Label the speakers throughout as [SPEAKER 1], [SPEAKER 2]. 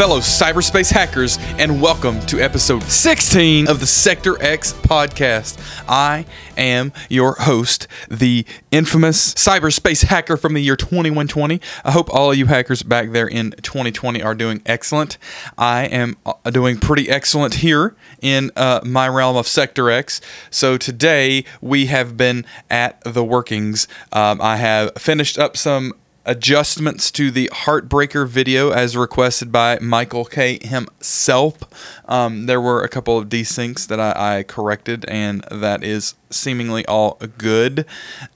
[SPEAKER 1] fellow cyberspace hackers, and welcome to episode 16 of the Sector X podcast. I am your host, the infamous cyberspace hacker from the year 2120. I hope all of you hackers back there in 2020 are doing excellent. I am uh, doing pretty excellent here in uh, my realm of Sector X. So today we have been at the workings. Um, I have finished up some adjustments to the Heartbreaker video as requested by Michael K. himself. Um, there were a couple of desyncs that I, I, corrected, and that is seemingly all good.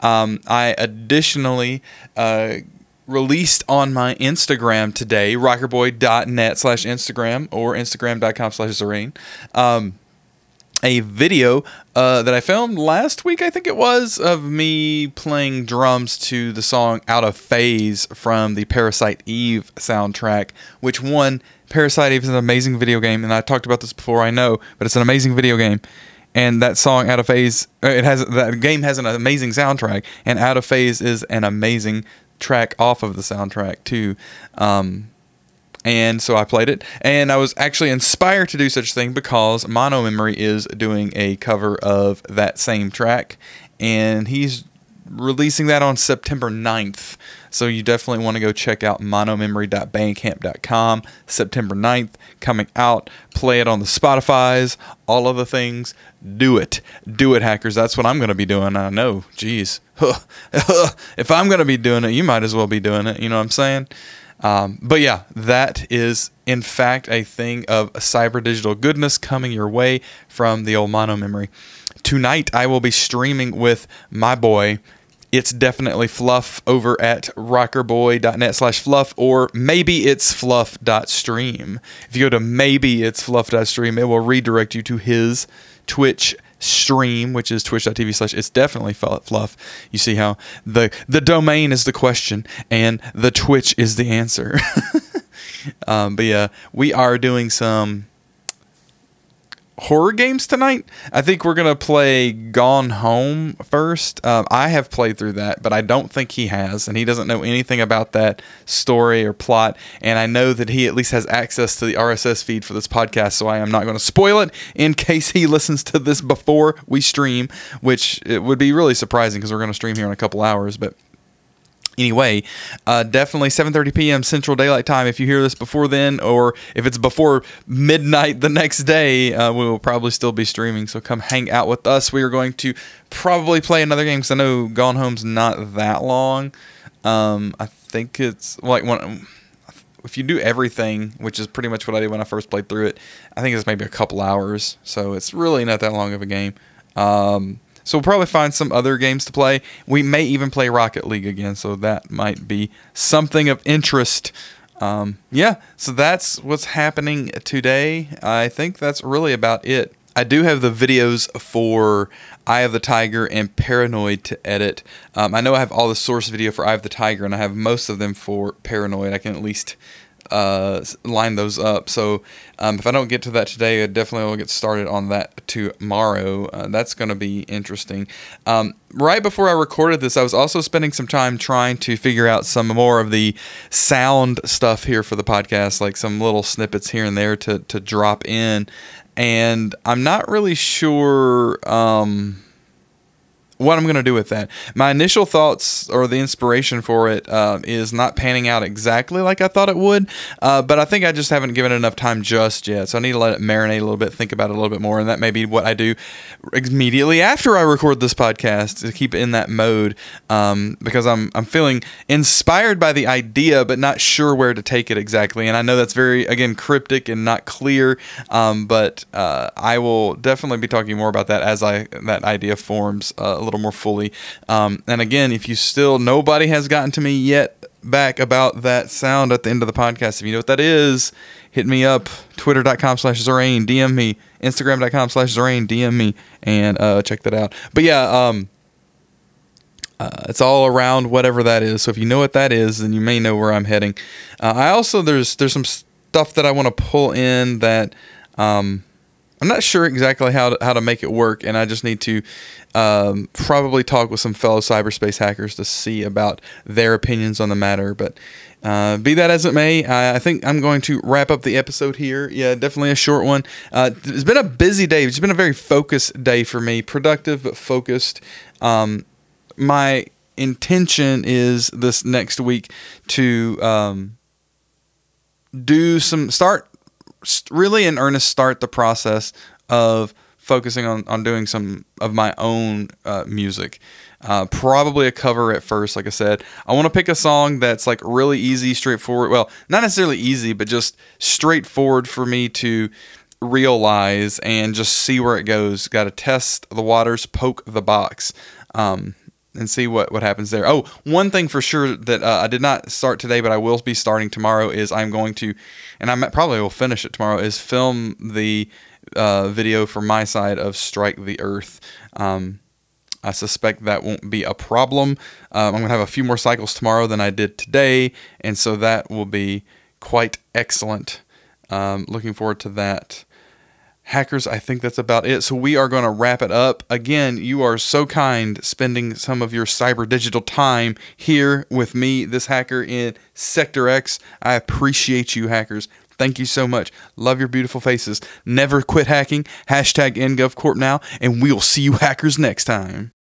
[SPEAKER 1] Um, I additionally uh, released on my Instagram today, rockerboy.net slash Instagram or instagram.com slash Zareen. Um, a video uh, that I filmed last week, I think it was, of me playing drums to the song Out of Phase from the Parasite Eve soundtrack, which one, Parasite Eve is an amazing video game, and I talked about this before, I know, but it's an amazing video game. And that song Out of Phase, uh, it has that game has an amazing soundtrack, and Out of Phase is an amazing track off of the soundtrack too. Um, and so I played it, and I was actually inspired to do such a thing because Mono Memory is doing a cover of that same track, and he's releasing that on September 9th. So you definitely want to go check out monomemory.bandcamp.com. September 9th, coming out. Play it on the Spotify's, all of the things. Do it. Do it, hackers. That's what I'm going to be doing. I know. Jeez. if I'm going to be doing it, you might as well be doing it. You know what I'm saying? Um, but yeah, that is in fact a thing of cyber digital goodness coming your way from the old mono memory. Tonight I will be streaming with my boy. It's definitely fluff over at rockerboy.net slash fluff, or maybe it's fluff.stream. If you go to maybe it's fluff.stream, it will redirect you to his Twitch stream, which is twitch.tv slash it's definitely fluff. You see how the the domain is the question and the Twitch is the answer. um, but yeah, we are doing some horror games tonight. I think we're gonna play Gone Home first. Um, I have played through that, but I don't think he has, and he doesn't know anything about that story or plot. And I know that he at least has access to the RSS feed for this podcast, so I am not going to spoil it in case he listens to this before we stream, which it would be really surprising because we're going to stream here in a couple hours, but anyway uh, definitely 7.30 p.m central daylight time. If you hear this before then or if it's before midnight the next day uh, we will probably still be streaming. So come hang out with us. We are going to probably play another game because i know gone home's not that long. Um, i think it's like one if you do everything which is pretty much what i did when i first played through it i think it's maybe a couple hours. So it's really not that long of a game. Um, so we'll probably find some other games to play. We may even play Rocket League again, so that might be something of interest. Um, yeah, so that's what's happening today. I think that's really about it. I do have the videos for Eye of the Tiger and Paranoid to edit. Um, I know I have all the source video for Eye of the Tiger, and I have most of them for Paranoid. I can at least uh, line those up. So um, if I don't get to that today, I definitely will get started on that tomorrow. Uh, that's going to be interesting. Um, right before I recorded this, I was also spending some time trying to figure out some more of the sound stuff here for the podcast, like some little snippets here and there to, to drop in. And I'm not really sure. Um, what I'm going to do with that. My initial thoughts or the inspiration for it uh, is not panning out exactly like I thought it would, uh, but I think I just haven't given it enough time just yet. So I need to let it marinate a little bit, think about it a little bit more, and that may be what I do immediately after I record this podcast to keep in that mode um, because I'm I'm feeling inspired by the idea, but not sure where to take it exactly. And I know that's very again cryptic and not clear, um, but uh, I will definitely be talking more about that as I that idea forms. Little more fully. Um, and again, if you still nobody has gotten to me yet back about that sound at the end of the podcast, if you know what that is, hit me up. Twitter.com slash Zorain, DM me. Instagram.com slash Zorain, DM me, and uh, check that out. But yeah, um, uh, it's all around whatever that is. So if you know what that is, then you may know where I'm heading. Uh, I also there's there's some stuff that I want to pull in that um, I'm not sure exactly how to, how to make it work, and I just need to um, probably talk with some fellow cyberspace hackers to see about their opinions on the matter. But uh, be that as it may, I, I think I'm going to wrap up the episode here. Yeah, definitely a short one. Uh, it's been a busy day. It's been a very focused day for me, productive but focused. Um, my intention is this next week to um, do some start really in earnest start the process of focusing on, on doing some of my own uh, music. Uh, probably a cover at first, like I said. I want to pick a song that's like really easy, straightforward. Well, not necessarily easy, but just straightforward for me to realize and just see where it goes. Got to test the waters, poke the box. Um, and see what, what happens there. Oh, one thing for sure that uh, I did not start today, but I will be starting tomorrow is I'm going to, and I probably will finish it tomorrow, is film the uh, video for my side of Strike the Earth. Um, I suspect that won't be a problem. Um, I'm going to have a few more cycles tomorrow than I did today, and so that will be quite excellent. Um, looking forward to that. Hackers, I think that's about it. So we are going to wrap it up. Again, you are so kind spending some of your cyber digital time here with me, this hacker in Sector X. I appreciate you, hackers. Thank you so much. Love your beautiful faces. Never quit hacking. Hashtag NGovCorp now, and we'll see you hackers next time.